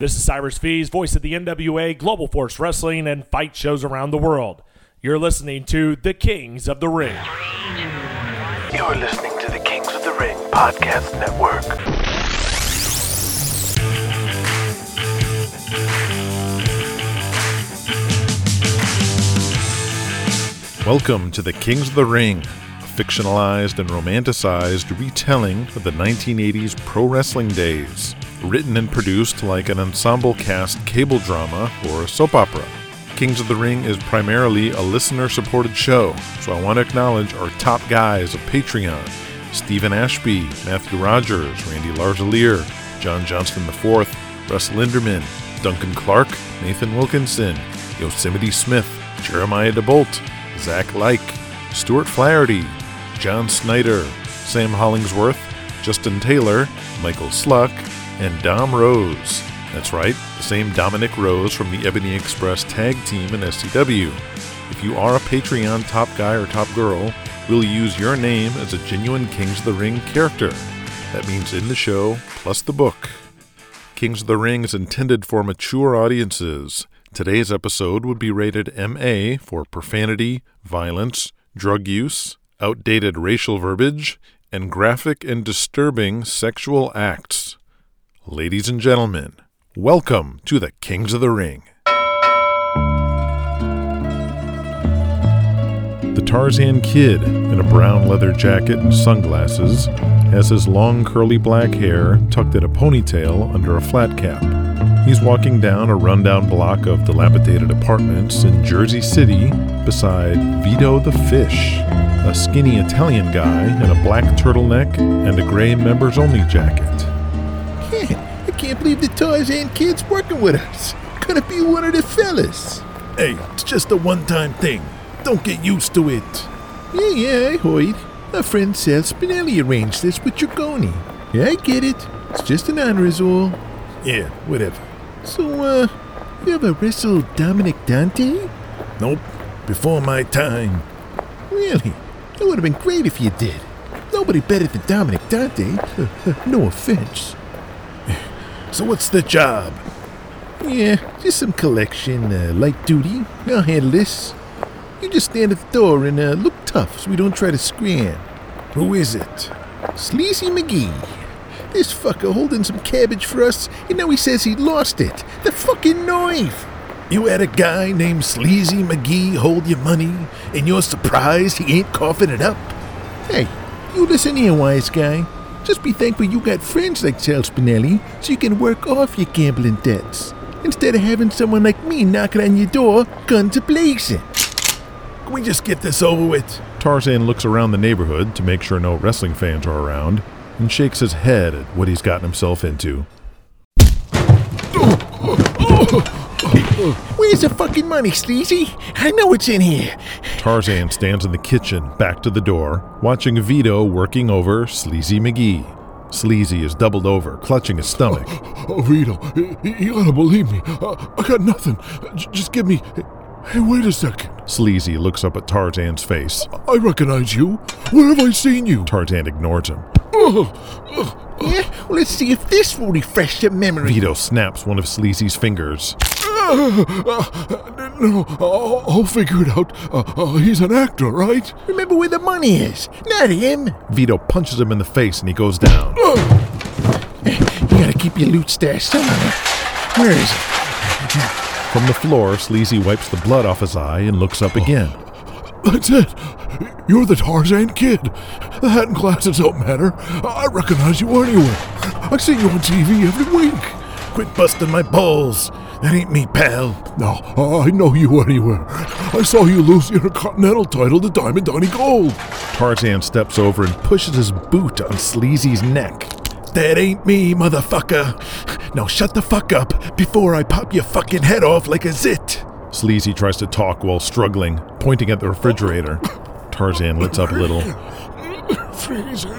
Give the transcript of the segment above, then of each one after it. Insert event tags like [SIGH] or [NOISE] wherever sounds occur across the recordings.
This is Cyrus Fees, voice of the NWA, Global Force Wrestling, and fight shows around the world. You're listening to The Kings of the Ring. You're listening to the Kings of the Ring Podcast Network. Welcome to The Kings of the Ring, a fictionalized and romanticized retelling of the 1980s pro wrestling days, written and produced like an ensemble cast cable drama or a soap opera. Kings of the Ring is primarily a listener supported show, so I want to acknowledge our top guys of Patreon Stephen Ashby, Matthew Rogers, Randy Larzalier, John Johnston IV, Russ Linderman, Duncan Clark, Nathan Wilkinson, Yosemite Smith, Jeremiah DeBolt, Zach Like, Stuart Flaherty, John Snyder, Sam Hollingsworth, Justin Taylor, Michael Sluck, and Dom Rose. That's right, the same Dominic Rose from the Ebony Express tag team in SCW. If you are a Patreon top guy or top girl, we'll use your name as a genuine Kings of the Ring character. That means in the show, plus the book. Kings of the Ring is intended for mature audiences. Today's episode would be rated MA for profanity, violence, drug use, outdated racial verbiage, and graphic and disturbing sexual acts. Ladies and gentlemen, welcome to the Kings of the Ring. The Tarzan Kid, in a brown leather jacket and sunglasses, has his long curly black hair tucked in a ponytail under a flat cap. He's walking down a rundown block of dilapidated apartments in Jersey City beside Vito the Fish, a skinny Italian guy in a black turtleneck and a gray members only jacket. I can't believe the Tarzan kid's working with us. Gonna be one of the fellas. Hey, it's just a one time thing. Don't get used to it. Yeah, yeah, I heard. My friend Sal Spinelli arranged this with Dragoni. Yeah, I get it. It's just an honor is all. Yeah, whatever. So, uh, you ever wrestled Dominic Dante? Nope, before my time. Really? It would have been great if you did. Nobody better than Dominic Dante. [LAUGHS] no offense. So what's the job? Yeah, just some collection, uh, light duty. I'll handle this. You just stand at the door and uh, look tough so we don't try to scram. Who is it? Sleazy McGee. This fucker holding some cabbage for us, and now he says he lost it. The fucking knife! You had a guy named Sleazy McGee hold your money, and you're surprised he ain't coughing it up? Hey, you listen here, wise guy. Just be thankful you got friends like Sal Spinelli so you can work off your gambling debts. Instead of having someone like me knocking on your door, guns a-blazing. Can we just get this over with? Tarzan looks around the neighborhood to make sure no wrestling fans are around and shakes his head at what he's gotten himself into. Where's the fucking money, Sleazy? I know it's in here. Tarzan stands in the kitchen, back to the door, watching Vito working over Sleazy McGee. Sleazy is doubled over, clutching his stomach. Oh, [LAUGHS] Vito, you gotta believe me. Uh, I got nothing. J- just give me. Hey, wait a second. Sleazy looks up at Tarzan's face. I recognize you. Where have I seen you? Tarzan ignores him. Yeah? Well, let's see if this will refresh your memory. Vito snaps one of Sleazy's fingers. No, I'll, I'll figure it out. Uh, uh, he's an actor, right? Remember where the money is, not him. Vito punches him in the face and he goes down. You gotta keep your loot stashed somewhere. Where is it? From the floor, Sleazy wipes the blood off his eye and looks up again. That's it. You're the Tarzan kid. The hat and glasses don't matter. I recognize you anywhere. I see you on TV every week. Quit busting my balls. That ain't me, pal. No, I know you anywhere. I saw you lose the Intercontinental title to Diamond Donnie Gold. Tarzan steps over and pushes his boot on Sleazy's neck. That ain't me, motherfucker. Now shut the fuck up before I pop your fucking head off like a zit. Sleazy tries to talk while struggling, pointing at the refrigerator. Tarzan lets up a little. Freezer.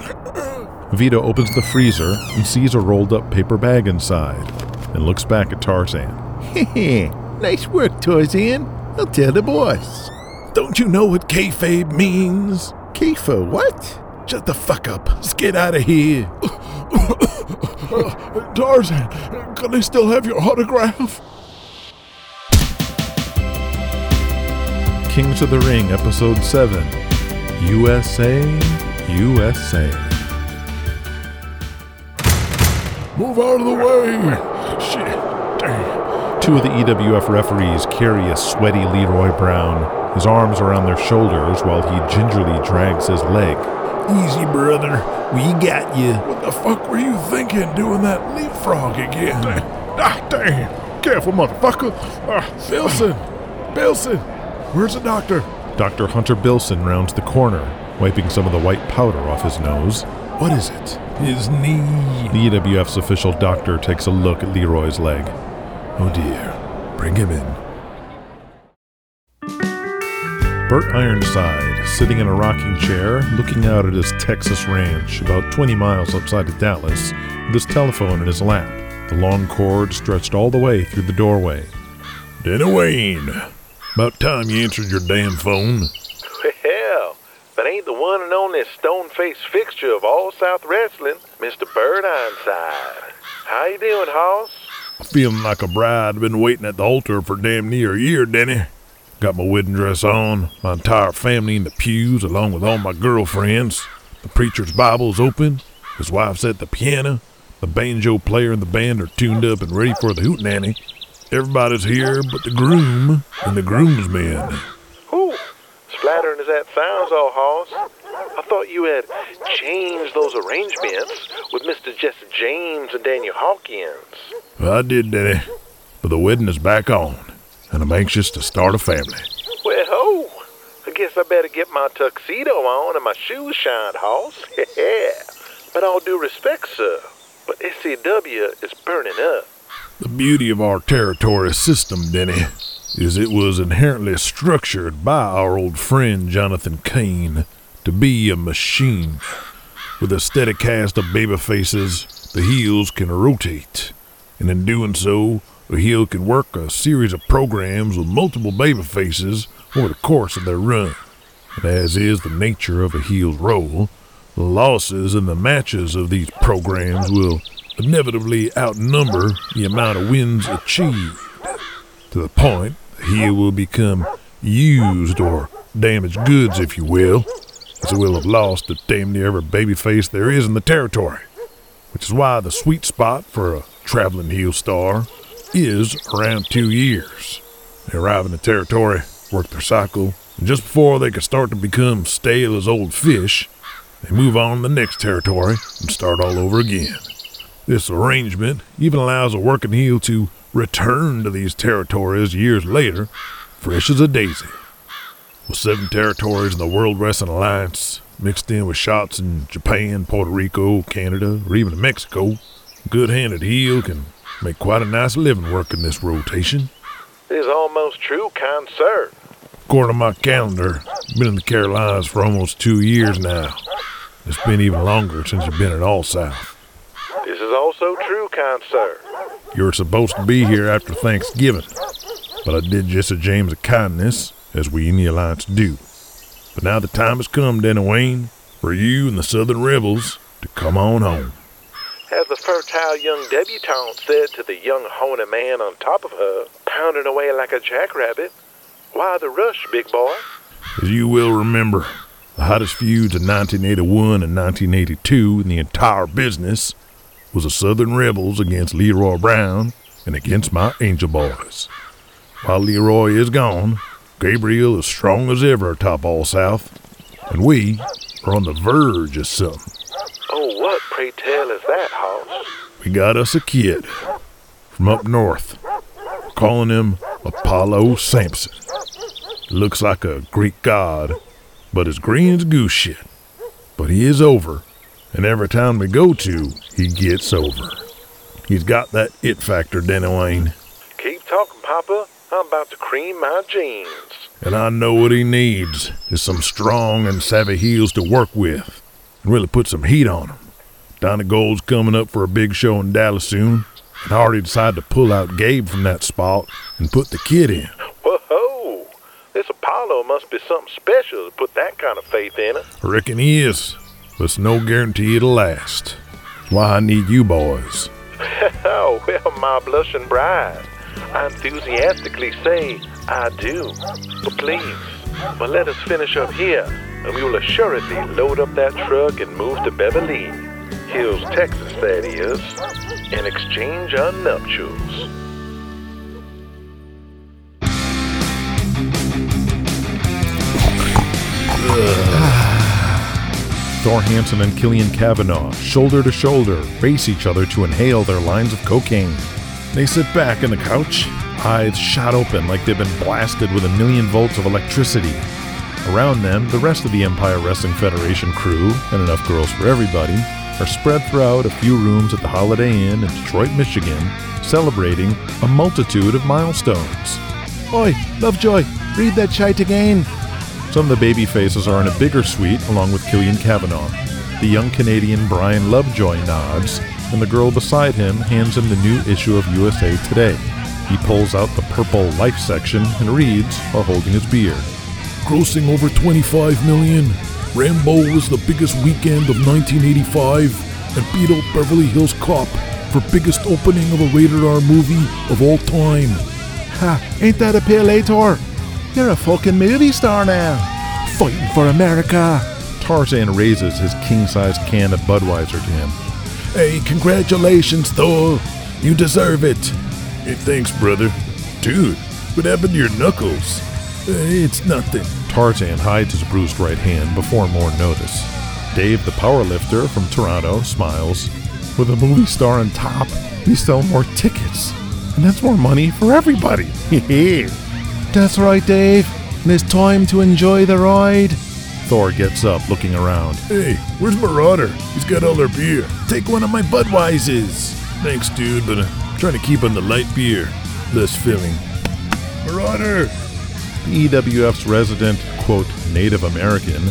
Vito opens the freezer and sees a rolled up paper bag inside and looks back at Tarzan. [LAUGHS] nice work, Tarzan. I'll tell the boss. Don't you know what kayfabe means? Kiefer, what? Shut the fuck up. Let's get out of here. [COUGHS] Tarzan, can I still have your autograph? Kings of the Ring, Episode 7 USA, USA. Move out of the way! Shit, damn. Two of the EWF referees carry a sweaty Leroy Brown, his arms around their shoulders while he gingerly drags his leg. Easy, brother. We got you. What the fuck were you thinking doing that leapfrog again? [LAUGHS] Ah, damn. Careful, motherfucker. Ah, Bilson! Bilson! Where's the doctor? Dr. Hunter Bilson rounds the corner, wiping some of the white powder off his nose. What is it? His knee. The EWF's official doctor takes a look at Leroy's leg. Oh dear. Bring him in. Bert Ironside, sitting in a rocking chair, looking out at his Texas ranch about 20 miles outside of Dallas, with his telephone in his lap, the long cord stretched all the way through the doorway. Denny Wayne. About time you answered your damn phone. Well, that ain't the one and only stone-faced fixture of all South Wrestling, Mr. Bert Ironside. How you doing, Hoss? Feeling like a bride. Been waiting at the altar for damn near a year, Denny. Got my wedding dress on, my entire family in the pews, along with all my girlfriends. The preacher's Bible's open, his wife's at the piano, the banjo player and the band are tuned up and ready for the hootenanny. Everybody's here but the groom and the groomsmen. Whew, splattering as that sounds, old Hoss. I thought you had changed those arrangements with Mr. Jesse James and Daniel Hawkins. I did, Denny, but the wedding is back on, and I'm anxious to start a family. Well, ho, I guess I better get my tuxedo on and my shoes shined, Hoss. [LAUGHS] Yeah. But all due respect, sir, but SCW is burning up. The beauty of our territory system, Denny, is it was inherently structured by our old friend Jonathan Kane to be a machine. With a steady cast of baby faces, the heels can rotate, and in doing so, a heel can work a series of programs with multiple baby faces over the course of their run. And as is the nature of a heel's role, the losses in the matches of these programs will inevitably outnumber the amount of wins achieved. To the point, the heel will become used or damaged goods, if you will, as it will have lost to damn near every babyface there is in the territory. Which is why the sweet spot for a traveling heel star is around two years. They arrive in the territory, work their cycle, and just before they can start to become stale as old fish, they move on to the next territory and start all over again. This arrangement even allows a working heel to return to these territories years later, fresh as a daisy. With seven territories in the World Wrestling Alliance, mixed in with shots in Japan, Puerto Rico, Canada, or even Mexico, a good-handed heel can make quite a nice living working this rotation. Is almost true, kind sir. According to my calendar, I've been in the Carolinas for almost two years now. It's been even longer since you've been at All South. This is also true, kind sir. You were supposed to be here after Thanksgiving, but I did Jesse James a kindness, as we in the Alliance do. But now the time has come, Denny Wayne, for you and the Southern Rebels to come on home. As the fertile young debutante said to the young horny man on top of her, pounding away like a jackrabbit, why the rush, big boy? As you will remember, the hottest feuds in 1981 and 1982 in the entire business was the Southern Rebels against Leroy Brown and against my Angel Boys. While Leroy is gone, Gabriel is strong as ever atop All South, and we are on the verge of something. Oh, what, pray tell, is that, Hoss? We got us a kid from up north. We're calling him Apollo Sampson. Looks like a Greek god, but as green as goose shit. But he is over, and every town we go to, he gets over. He's got that it factor, Denny Wayne, Keep talking, Papa. I'm about to cream my jeans. and I know what he needs is some strong and savvy heels to work with, and really put some heat on him. Donnie Gold's coming up for a big show in Dallas soon, and I already decided to pull out Gabe from that spot and put the kid in. Whoa, this Apollo must be something special to put that kind of faith in it. I reckon he is, but it's no guarantee it'll last. Why I need you boys. [LAUGHS] Oh, well, my blushing bride. I enthusiastically say I do. But please, but let us finish up here, and we will assuredly load up that truck and move to Beverly Hills, Texas, that is, and exchange our nuptials. [SIGHS] Thor Hansen and Killian Cavanaugh, shoulder to shoulder, face each other to inhale their lines of cocaine. They sit back in the couch, eyes shot open like they've been blasted with a million volts of electricity. Around them, the rest of the Empire Wrestling Federation crew, and enough girls for everybody, are spread throughout a few rooms at the Holiday Inn in Detroit, Michigan, celebrating a multitude of milestones. Oi, Lovejoy, read that shite again. Some of the baby faces are in a bigger suite along with Killian Cavanaugh. The young Canadian Brian Lovejoy nods, and the girl beside him hands him the new issue of USA Today. He pulls out the purple life section and reads while holding his beer. Grossing over 25 million. Rambo was the biggest weekend of 1985 and beat out Beverly Hills Cop for biggest opening of a rated R movie of all time. Ha, ain't that a palator? You're a fucking movie star now. Fighting for America. Tarzan raises his king sized can of Budweiser to him. Hey, congratulations, Thor. You deserve it. Hey, thanks, brother. Dude, what happened to your knuckles? It's nothing. Tarzan hides his bruised right hand before more notice. Dave, the powerlifter from Toronto, smiles. With a movie star on top, we sell more tickets. And that's more money for everybody. [LAUGHS] That's right, Dave. And it's time to enjoy the ride. Thor gets up, looking around. Hey, where's Marauder? He's got all our beer. Take one of my Budweisers. Thanks, dude, but I'm trying to keep on the light beer. Less filling. Marauder! EWF's resident, quote, Native American,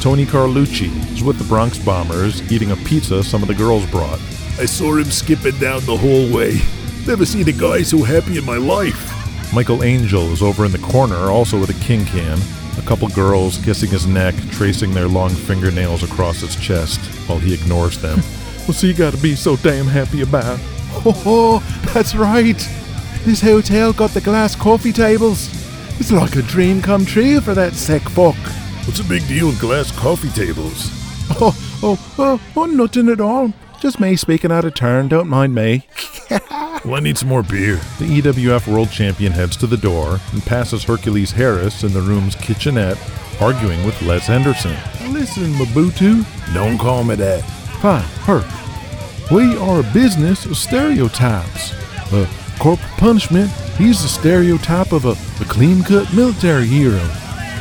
Tony Carlucci, is with the Bronx Bombers eating a pizza some of the girls brought. I saw him skipping down the hallway. Never seen a guy so happy in my life. Michael Angel is over in the corner, also with a king can. A couple girls kissing his neck, tracing their long fingernails across his chest while he ignores them. [LAUGHS] What's he got to be so damn happy about? Oh, that's right. This hotel got the glass coffee tables. It's like a dream come true for that sick fuck. What's the big deal with glass coffee tables? Oh, oh, oh, oh, nothing at all. Just me speaking out of turn. Don't mind me. [LAUGHS] Well, I need some more beer. The EWF World Champion heads to the door and passes Hercules Harris in the room's kitchenette, arguing with Les Henderson. Listen, Mabutu. Don't call me that. Fine, Herc. We are a business of stereotypes. Uh, corporal punishment, he's the stereotype of a, a clean-cut military hero.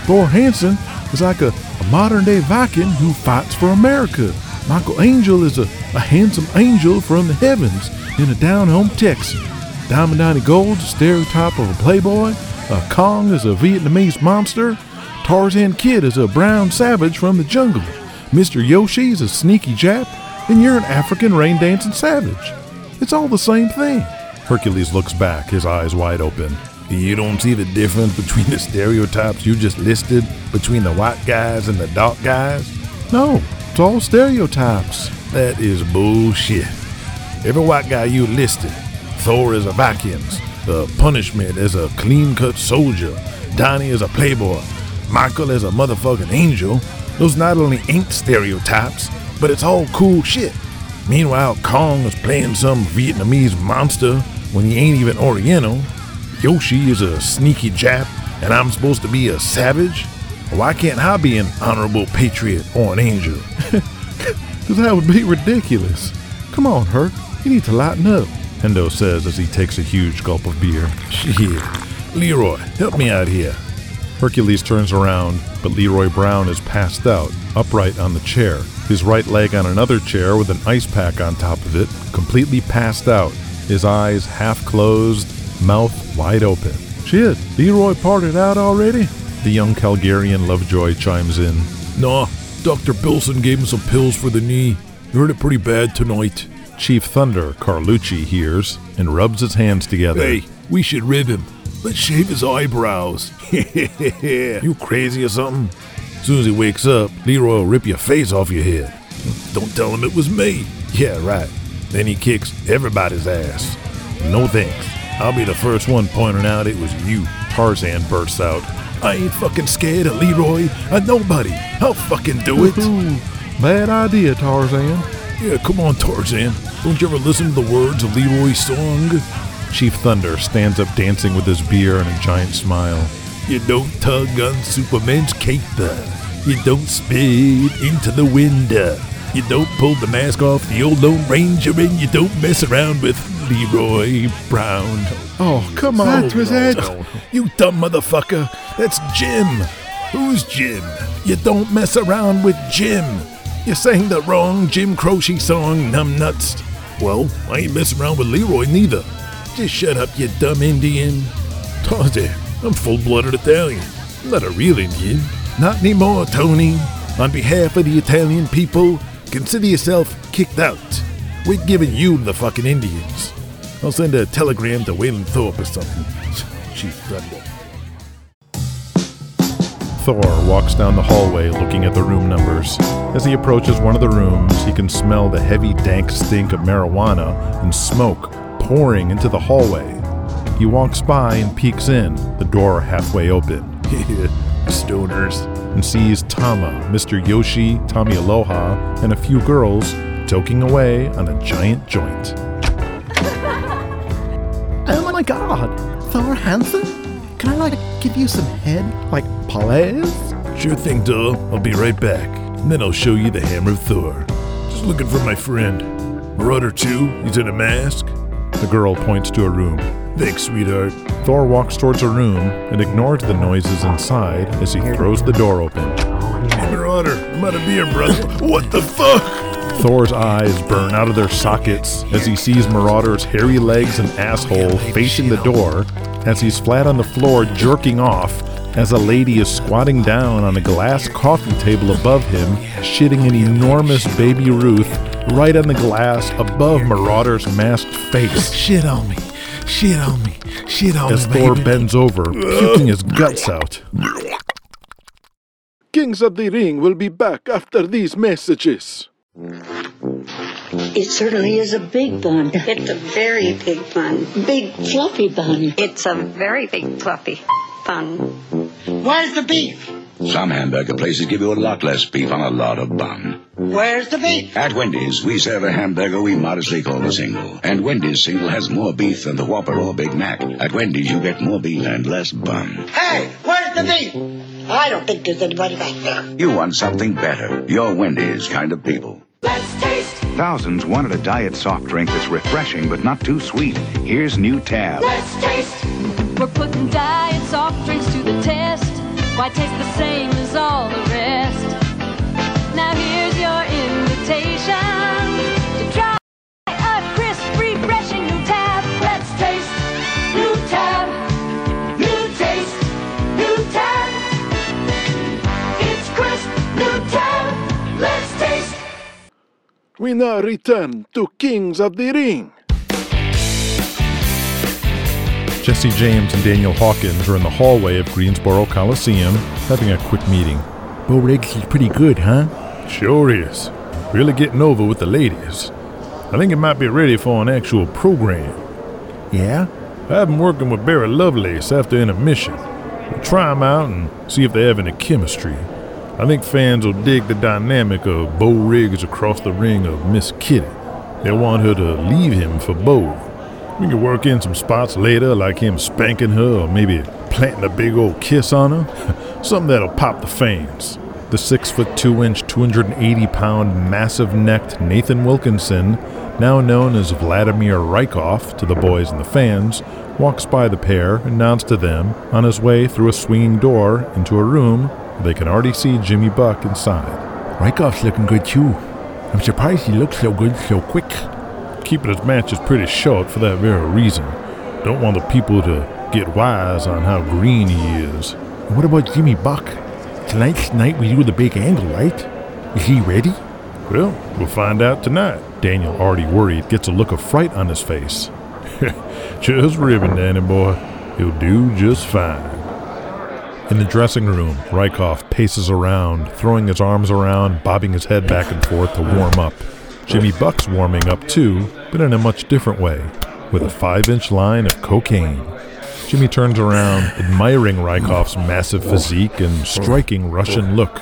Thor Hansen is like a, a modern-day Viking who fights for America. Michael Angel is a, a handsome angel from the heavens in a down-home Texan. Diamond Donnie Gold's a stereotype of a playboy. Uh, Kong is a Vietnamese monster. Tarzan Kid is a brown savage from the jungle. Mr. Yoshi is a sneaky Jap, and you're an African rain dancing savage. It's all the same thing. Hercules looks back, his eyes wide open. You don't see the difference between the stereotypes you just listed between the white guys and the dark guys? No, it's all stereotypes. That is bullshit. Every white guy you listed, Thor is a Vikings, the Punishment is a clean-cut soldier, Donnie is a playboy, Michael is a motherfucking angel. Those not only ain't stereotypes, but it's all cool shit. Meanwhile, Kong is playing some Vietnamese monster when he ain't even Oriental. Yoshi is a sneaky Jap, and I'm supposed to be a savage? Why can't I be an honorable patriot or an angel? [LAUGHS] Because that would be ridiculous. Come on, Herc. You need to lighten up. Hendo says as he takes a huge gulp of beer. Shit. Leroy, help me out here. Hercules turns around, but Leroy Brown is passed out, upright on the chair, his right leg on another chair with an ice pack on top of it, completely passed out, his eyes half closed, mouth wide open. Shit, Leroy parted out already? The young Calgarian Lovejoy chimes in. Nah, Dr. Bilson gave him some pills for the knee. He hurt it pretty bad tonight. Chief Thunder, Carlucci, hears and rubs his hands together. Hey, we should rib him. Let's shave his eyebrows. [LAUGHS] you crazy or something? As soon as he wakes up, Leroy will rip your face off your head. Don't tell him it was me. Yeah, right. Then he kicks everybody's ass. No thanks. I'll be the first one pointing out it was you. Tarzan bursts out. I ain't fucking scared of Leroy or nobody. I'll fucking do it. Ooh, bad idea, Tarzan. Yeah, come on, Tarzan. Don't you ever listen to the words of Leroy's song? Chief Thunder stands up dancing with his beer and a giant smile. You don't tug on Superman's cape. Uh. You don't spit into the window. You don't pull the mask off the old Lone Ranger and you don't mess around with Leroy Brown. Oh, come on. That was it. You dumb motherfucker. That's Jim. Who's Jim? You don't mess around with Jim. You sang the wrong Jim Croce song, numbnuts. Well, I ain't messing around with Leroy neither. Just shut up, you dumb Indian. Tarzan, I'm full-blooded Italian. I'm not a real Indian. Not anymore, Tony. On behalf of the Italian people, consider yourself kicked out. We're giving you the fucking Indians. I'll send a telegram to Wayland Thorpe or something. [LAUGHS] Chief Thunder. Thor walks down the hallway looking at the room numbers. As he approaches one of the rooms, he can smell the heavy, dank stink of marijuana and smoke pouring into the hallway. He walks by and peeks in, the door halfway open. [LAUGHS] Stoners. And sees Tama, Mr. Yoshi, Tommy Aloha, and a few girls toking away on a giant joint. [LAUGHS] Oh my god, Thor Hansen? Can I like give you some head? Like please? Sure thing, Dull. I'll be right back. And then I'll show you the Hammer of Thor. Just looking for my friend. Marauder 2, he's in a mask. The girl points to a room. Thanks, sweetheart. Thor walks towards a room and ignores the noises inside as he throws the door open. Hey, Marauder, I'm out of beer, brother. what the fuck? Thor's eyes burn out of their sockets as he sees Marauder's hairy legs and asshole facing the door as he's flat on the floor jerking off as a lady is squatting down on a glass coffee table above him, shitting an enormous baby Ruth right on the glass above Marauder's masked face. Shit on me. Shit on me. Shit on As me, Thor baby. bends over, puking his guts out. Kings of the Ring will be back after these messages. It certainly is a big bun. It's a very big bun. Big fluffy bun. It's a very big fluffy bun. Where's the beef? Some hamburger places give you a lot less beef on a lot of bun. Where's the beef? At Wendy's, we serve a hamburger we modestly call a single. And Wendy's single has more beef than the Whopper or Big Mac. At Wendy's, you get more beef and less bun. Hey, where's the beef? I don't think there's anybody back there. You want something better. You're Wendy's kind of people. Let's taste. Thousands wanted a diet soft drink that's refreshing but not too sweet. Here's new Tab. Let's taste. We're putting diet soft drinks to the test. Why taste the same as all the rest? Now here's your invitation to try a crisp, refreshing new tab. Let's taste new tab. New taste. New tab. It's crisp. New tab. Let's taste. We now return to Kings of the Ring. Jesse James and Daniel Hawkins are in the hallway of Greensboro Coliseum having a quick meeting. Bo Riggs is pretty good, huh? Sure is. Really getting over with the ladies. I think it might be ready for an actual program. Yeah? I've been working with Barry Lovelace after intermission. We'll try try 'em out and see if they have any chemistry. I think fans will dig the dynamic of Bo Riggs across the ring of Miss Kitty. They'll want her to leave him for Bo. We can work in some spots later, like him spanking her or maybe planting a big old kiss on her. [LAUGHS] Something that'll pop the fans. The six foot two inch, 280 pound, massive necked Nathan Wilkinson, now known as Vladimir Rykov to the boys and the fans, walks by the pair and nods to them on his way through a swinging door into a room where they can already see Jimmy Buck inside. Rykov's looking good too. I'm surprised he looks so good so quick. Keeping his matches pretty short for that very reason. Don't want the people to get wise on how green he is. And what about Jimmy Buck? Tonight's the night we do the big angle, right? Is he ready? Well, we'll find out tonight. Daniel, already worried, gets a look of fright on his face. [LAUGHS] Just ribbon, Danny boy. He'll do just fine. In the dressing room, Rykov paces around, throwing his arms around, bobbing his head back and forth to warm up. Jimmy Buck's warming up too, but in a much different way, with a five inch line of cocaine. Jimmy turns around, admiring Rykov's massive physique and striking Russian look.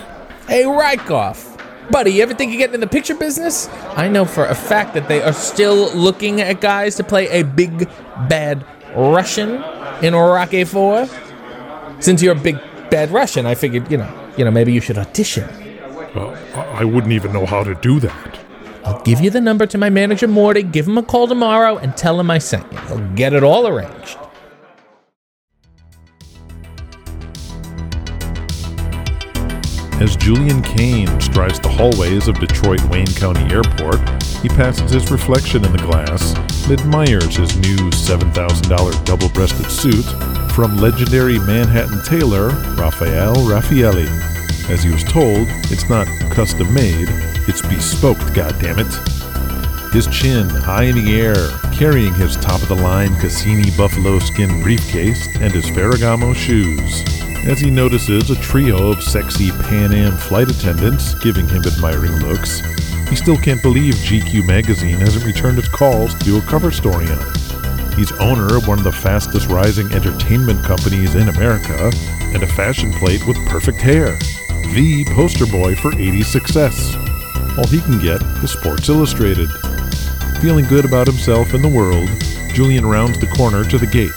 Hey, Rykov. Buddy, you ever think of getting in the picture business? I know for a fact that they are still looking at guys to play a big, bad Russian in Rocky 4. Since you're a big, bad Russian, I figured, you know, you know, maybe you should audition. Well, I wouldn't even know how to do that. I'll give you the number to my manager, Morty. Give him a call tomorrow and tell him I sent you. He'll get it all arranged. As Julian Kane strides the hallways of Detroit Wayne County Airport, he passes his reflection in the glass and admires his new $7,000 double breasted suit from legendary Manhattan tailor Raphael Raffaelli. As he was told, it's not custom made, it's bespoke, goddammit. His chin high in the air, carrying his top of the line Cassini buffalo skin briefcase and his Ferragamo shoes as he notices a trio of sexy Pan Am flight attendants giving him admiring looks. He still can't believe GQ magazine hasn't returned its calls to do a cover story on it. He's owner of one of the fastest rising entertainment companies in America and a fashion plate with perfect hair. The poster boy for 80s success. All he can get is Sports Illustrated. Feeling good about himself and the world, Julian rounds the corner to the gate,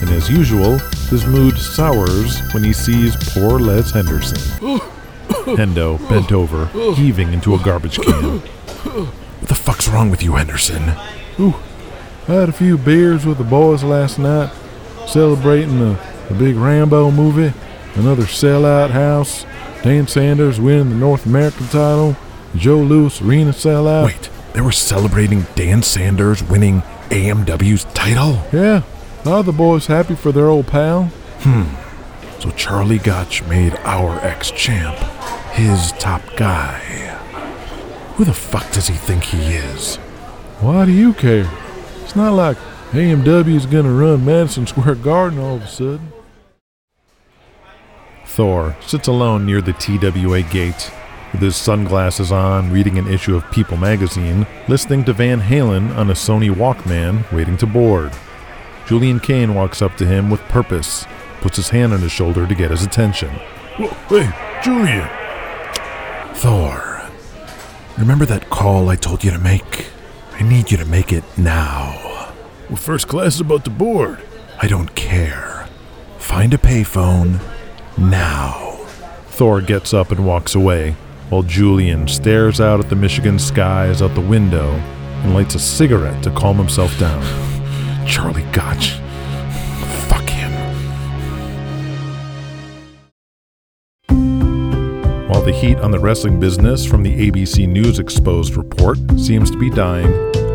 and as usual, his mood sours when he sees poor Les Henderson. [GASPS] Hendo bent over, heaving into a garbage can. What the fuck's wrong with you, Henderson? Ooh, I had a few beers with the boys last night, celebrating the, the big Rambo movie, another sellout house, Dan Sanders winning the North American title, Joe Louis Arena sellout. Wait, they were celebrating Dan Sanders winning AMW's title? Yeah, are the boys happy for their old pal? Hmm. So Charlie Gotch made our ex champ his top guy. Who the fuck does he think he is? Why do you care? It's not like AMW's gonna run Madison Square Garden all of a sudden. Thor sits alone near the TWA gate, with his sunglasses on, reading an issue of People magazine, listening to Van Halen on a Sony Walkman, waiting to board. Julian Kane walks up to him with purpose, puts his hand on his shoulder to get his attention. Hey, Julian! Thor, remember that call I told you to make? I need you to make it now. Well, first class is about to board. I don't care. Find a payphone now. Thor gets up and walks away, while Julian stares out at the Michigan skies out the window and lights a cigarette to calm himself down. [LAUGHS] Charlie Gotch. Fuck him. While the heat on the wrestling business from the ABC News exposed report seems to be dying,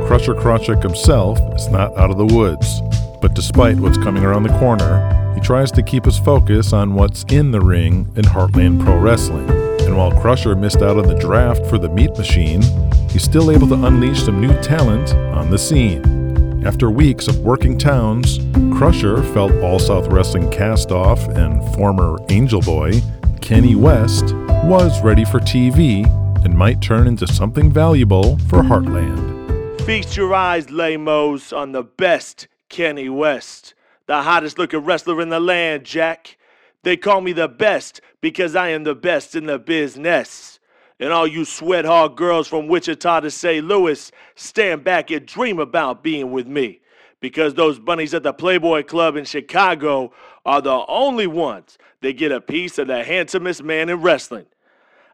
Crusher Krawczyk himself is not out of the woods. But despite what's coming around the corner, he tries to keep his focus on what's in the ring in Heartland Pro Wrestling. And while Crusher missed out on the draft for the Meat Machine, he's still able to unleash some new talent on the scene. After weeks of working towns, Crusher felt All South Wrestling cast-off and former Angel Boy, Kenny West, was ready for TV and might turn into something valuable for Heartland. Feast your eyes, lamos, on the best Kenny West, the hottest looking wrestler in the land, Jack. They call me the best because I am the best in the business. And all you sweat hard girls from Wichita to St. Louis, stand back and dream about being with me. Because those bunnies at the Playboy Club in Chicago are the only ones that get a piece of the handsomest man in wrestling.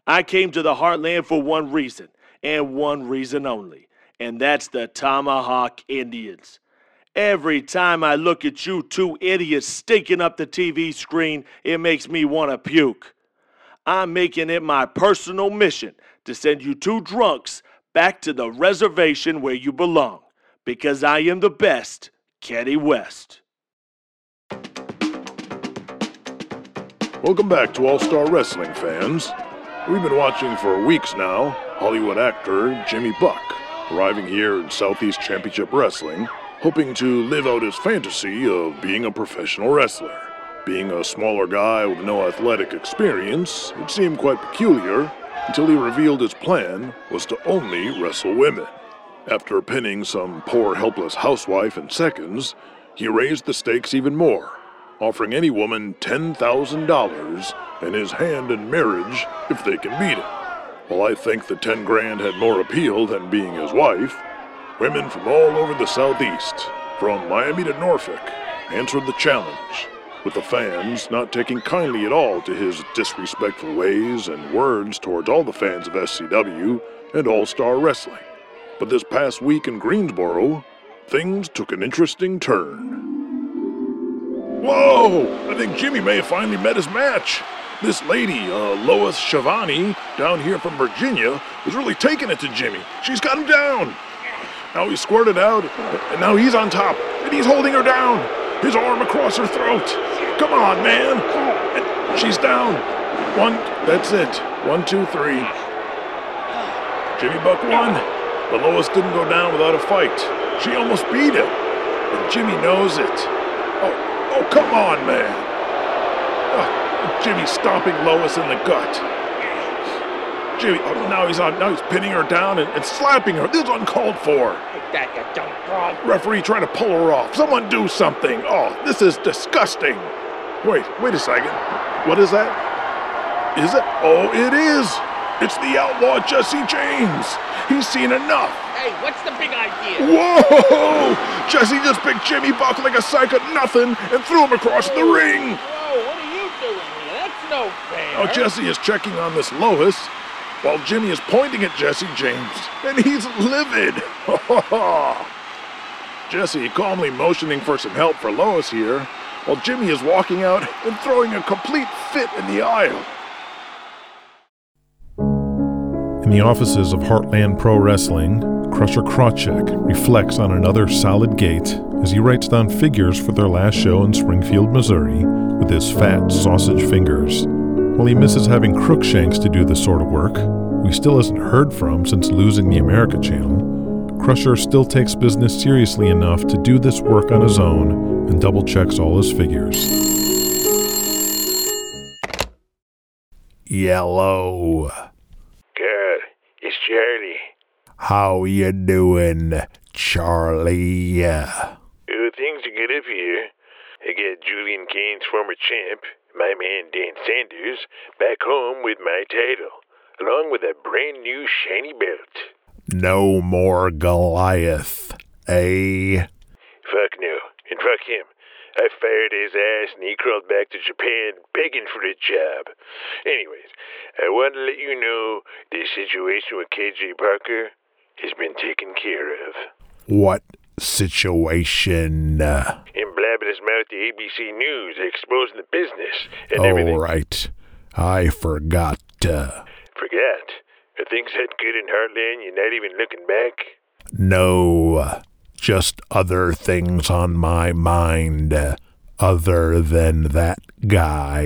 I came to the heartland for one reason, and one reason only, and that's the Tomahawk Indians. Every time I look at you two idiots stinking up the TV screen, it makes me want to puke. I'm making it my personal mission to send you two drunks back to the reservation where you belong, because I am the best, Kenny West. Welcome back to All Star Wrestling fans. We've been watching for weeks now Hollywood actor Jimmy Buck arriving here in Southeast Championship Wrestling, hoping to live out his fantasy of being a professional wrestler. Being a smaller guy with no athletic experience, it seemed quite peculiar until he revealed his plan was to only wrestle women. After pinning some poor helpless housewife in seconds, he raised the stakes even more, offering any woman $10,000 and his hand in marriage if they can beat him. While I think the 10 grand had more appeal than being his wife, women from all over the southeast, from Miami to Norfolk, answered the challenge, with the fans not taking kindly at all to his disrespectful ways and words towards all the fans of SCW and All Star Wrestling. But this past week in Greensboro, things took an interesting turn. Whoa! I think Jimmy may have finally met his match. This lady, uh, Lois Shavani, down here from Virginia, is really taking it to Jimmy. She's got him down. Now he squirted out, and now he's on top, and he's holding her down. His arm across her throat. Come on, man. And she's down. One, that's it. One, two, three. Jimmy Buck won, but Lois didn't go down without a fight. She almost beat him, and Jimmy knows it. Oh, oh, come on, man. Oh, Jimmy stomping Lois in the gut. Jimmy, oh, now he's on. Now he's pinning her down and, and slapping her. This is uncalled for. That dumb fraud. Referee trying to pull her off. Someone do something. Oh, this is disgusting. Wait, wait a second. What is that? Is it? Oh, it is. It's the outlaw Jesse James. He's seen enough. Hey, what's the big idea? Whoa! Jesse just picked Jimmy Buck like a sack of nothing and threw him across the ring. Whoa, what are you doing here? That's no fair. Now Jesse is checking on this Lois, while Jimmy is pointing at Jesse James, and he's livid. [LAUGHS] Jesse calmly motioning for some help for Lois here, while Jimmy is walking out and throwing a complete fit in the aisle. In the offices of Heartland Pro Wrestling, Crusher Krawczyk reflects on another solid gate as he writes down figures for their last show in Springfield, Missouri, with his fat sausage fingers. While he misses having Crookshanks to do this sort of work, who he still hasn't heard from since losing the America channel, Crusher still takes business seriously enough to do this work on his own and double checks all his figures. Yellow. Good. It's Charlie. How you doing, Charlie? Oh, things are good up here. I got Julian Kane's former champ, my man Dan Sanders, back home with my title, along with a brand new shiny belt. No more Goliath, eh? Fuck no, and fuck him. I fired his ass and he crawled back to Japan begging for a job. Anyways, I want to let you know the situation with KJ Parker has been taken care of. What situation? In blabbing his mouth to ABC News, exposing the business and oh, everything. right. I forgot. Uh, Forgot. Are things that good in Heartland you're not even looking back? no, just other things on my mind, uh, other than that guy.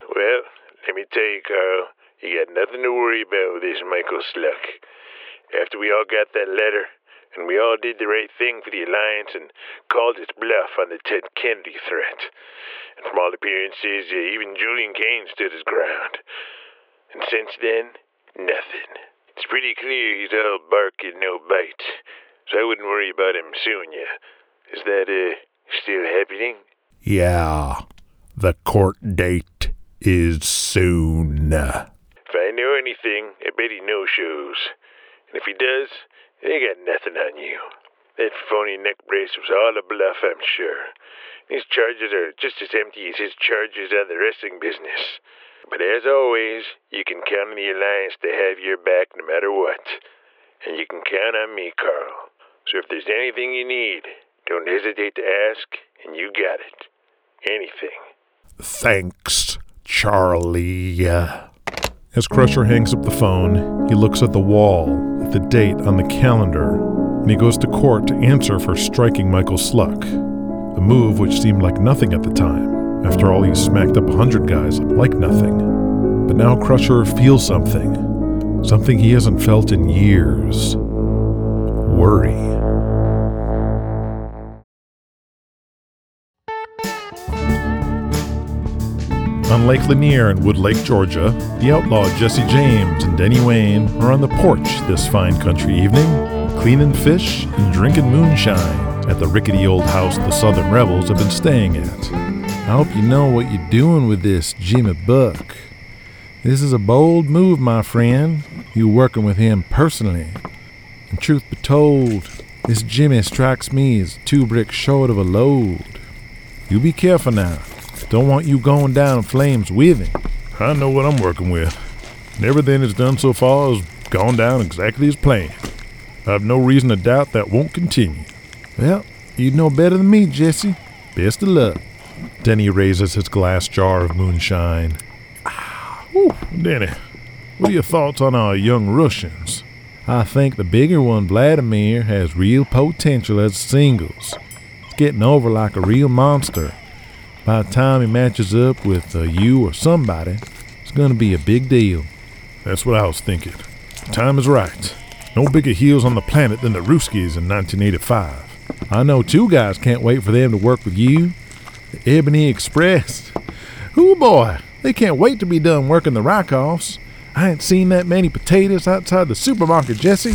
Well, let me tell you, Carl, you got nothing to worry about with this Michael Sluck. After we all got that letter, and we all did the right thing for the Alliance and called its bluff on the Ted Kennedy threat. And from all appearances, even Julian Kane stood his ground. And since then, nothing. It's pretty clear he's all bark and no bite, so I wouldn't worry about him suing you. Is that, uh, still happening? Yeah, the court date is soon. If I know anything, I bet he no shows. And if he does, they got nothing on you. That phony neck brace was all a bluff, I'm sure. These charges are just as empty as his charges on the wrestling business. But as always, you can count on the Alliance to have your back no matter what. And you can count on me, Carl. So if there's anything you need, don't hesitate to ask, and you got it. Anything. Thanks, Charlie. As Crusher hangs up the phone, he looks at the wall, the date on the calendar, and he goes to court to answer for striking Michael Sluck. A move which seemed like nothing at the time. After all, he smacked up a hundred guys like nothing. But now Crusher feels something. Something he hasn't felt in years. Worry. On Lake Lanier in Wood Lake, Georgia, the outlaw Jesse James and Denny Wayne are on the porch this fine country evening, cleaning fish and drinking moonshine at the rickety old house the Southern Rebels have been staying at. I hope you know what you're doing with this Jimmy Buck. This is a bold move, my friend. You working with him personally. And truth be told, this Jimmy strikes me as two bricks short of a load. You be careful now. Don't want you going down in flames with him. I know what I'm working with. And everything that's done so far has gone down exactly as planned. I have no reason to doubt that won't continue. Well, you know better than me, Jesse. Best of luck. Denny raises his glass jar of moonshine. Whew, Denny, what are your thoughts on our young Russians? I think the bigger one, Vladimir, has real potential as singles. He's getting over like a real monster. By the time he matches up with uh, you or somebody, it's going to be a big deal. That's what I was thinking. Time is right. No bigger heels on the planet than the Ruskies in 1985. I know two guys can't wait for them to work with you. The Ebony Express. [LAUGHS] Ooh boy, they can't wait to be done working the Rykovs. I ain't seen that many potatoes outside the supermarket, Jesse.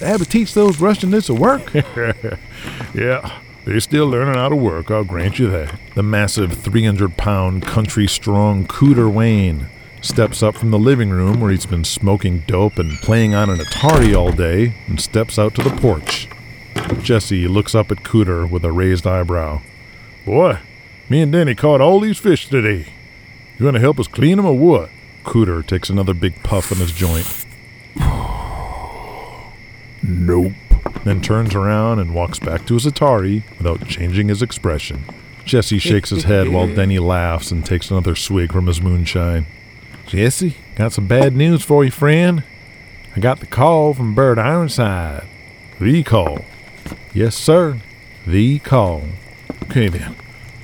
They have to teach those Russians this to work. [LAUGHS] yeah, they're still learning how to work, I'll grant you that. The massive 300 pound country strong Cooter Wayne steps up from the living room where he's been smoking dope and playing on an Atari all day and steps out to the porch. Jesse looks up at Cooter with a raised eyebrow. Boy, me and Danny caught all these fish today. You gonna help us clean them or what? Cooter takes another big puff on his joint. [SIGHS] nope. Then turns around and walks back to his Atari without changing his expression. Jesse shakes his head while Denny laughs and takes another swig from his moonshine. Jesse, got some bad news for you, friend. I got the call from Bert Ironside. The call? Yes, sir. The call. Okay, then.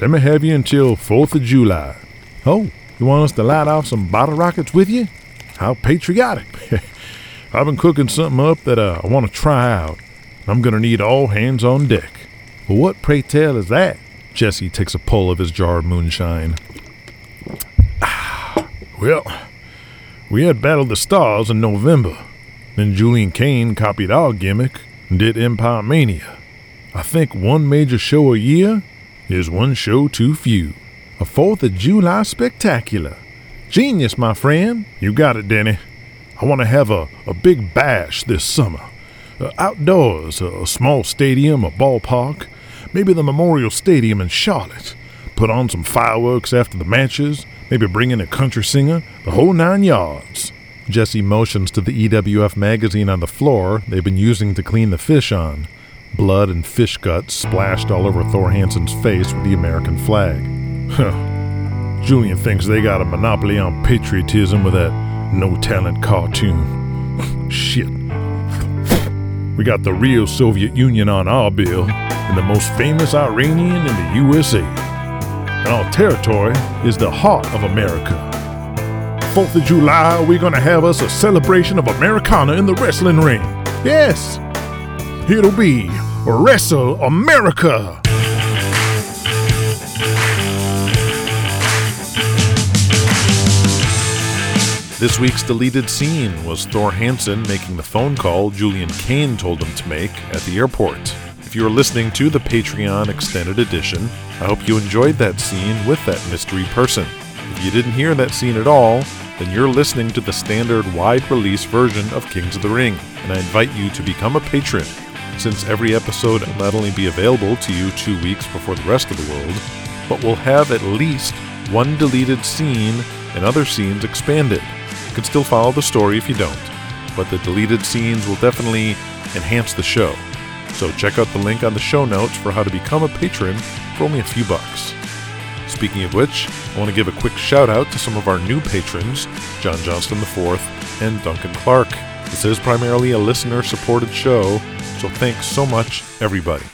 Let me have you until 4th of July. Oh, you want us to light off some bottle rockets with you? How patriotic. [LAUGHS] I've been cooking something up that uh, I want to try out. I'm going to need all hands on deck. What, pray tell, is that? Jesse takes a pull of his jar of moonshine. [SIGHS] Well, we had Battle the Stars in November. Then Julian Kane copied our gimmick and did Empire Mania. I think one major show a year is one show too few. A 4th of July spectacular. Genius, my friend. You got it, Denny. I want to have a, a big bash this summer. Uh, outdoors, a, small stadium, a ballpark, maybe the Memorial Stadium in Charlotte. Put on some fireworks after the matches, maybe bring in a country singer, the whole nine yards. Jesse motions to the EWF magazine on the floor they've been using to clean the fish on. Blood and fish guts splashed all over Thor Hansen's face with the American flag. Huh. Julian thinks they got a monopoly on patriotism with that no talent cartoon. [LAUGHS] Shit. We got the real Soviet Union on our bill and the most famous Iranian in the USA. And our territory is the heart of America. 4th of July, we're gonna have us a celebration of Americana in the wrestling ring. Yes, it'll be Wrestle America. This week's deleted scene was Thor Hansen making the phone call Julian Kane told him to make at the airport. If you are listening to the Patreon Extended Edition, I hope you enjoyed that scene with that mystery person. If you didn't hear that scene at all, then you're listening to the standard wide release version of Kings of the Ring, and I invite you to become a patron. Since every episode will not only be available to you two weeks before the rest of the world, but will have at least one deleted scene and other scenes expanded. You can still follow the story if you don't, but the deleted scenes will definitely enhance the show. So check out the link on the show notes for how to become a patron for only a few bucks. Speaking of which, I want to give a quick shout out to some of our new patrons, John Johnston IV and Duncan Clark. This is primarily a listener supported show, so thanks so much, everybody.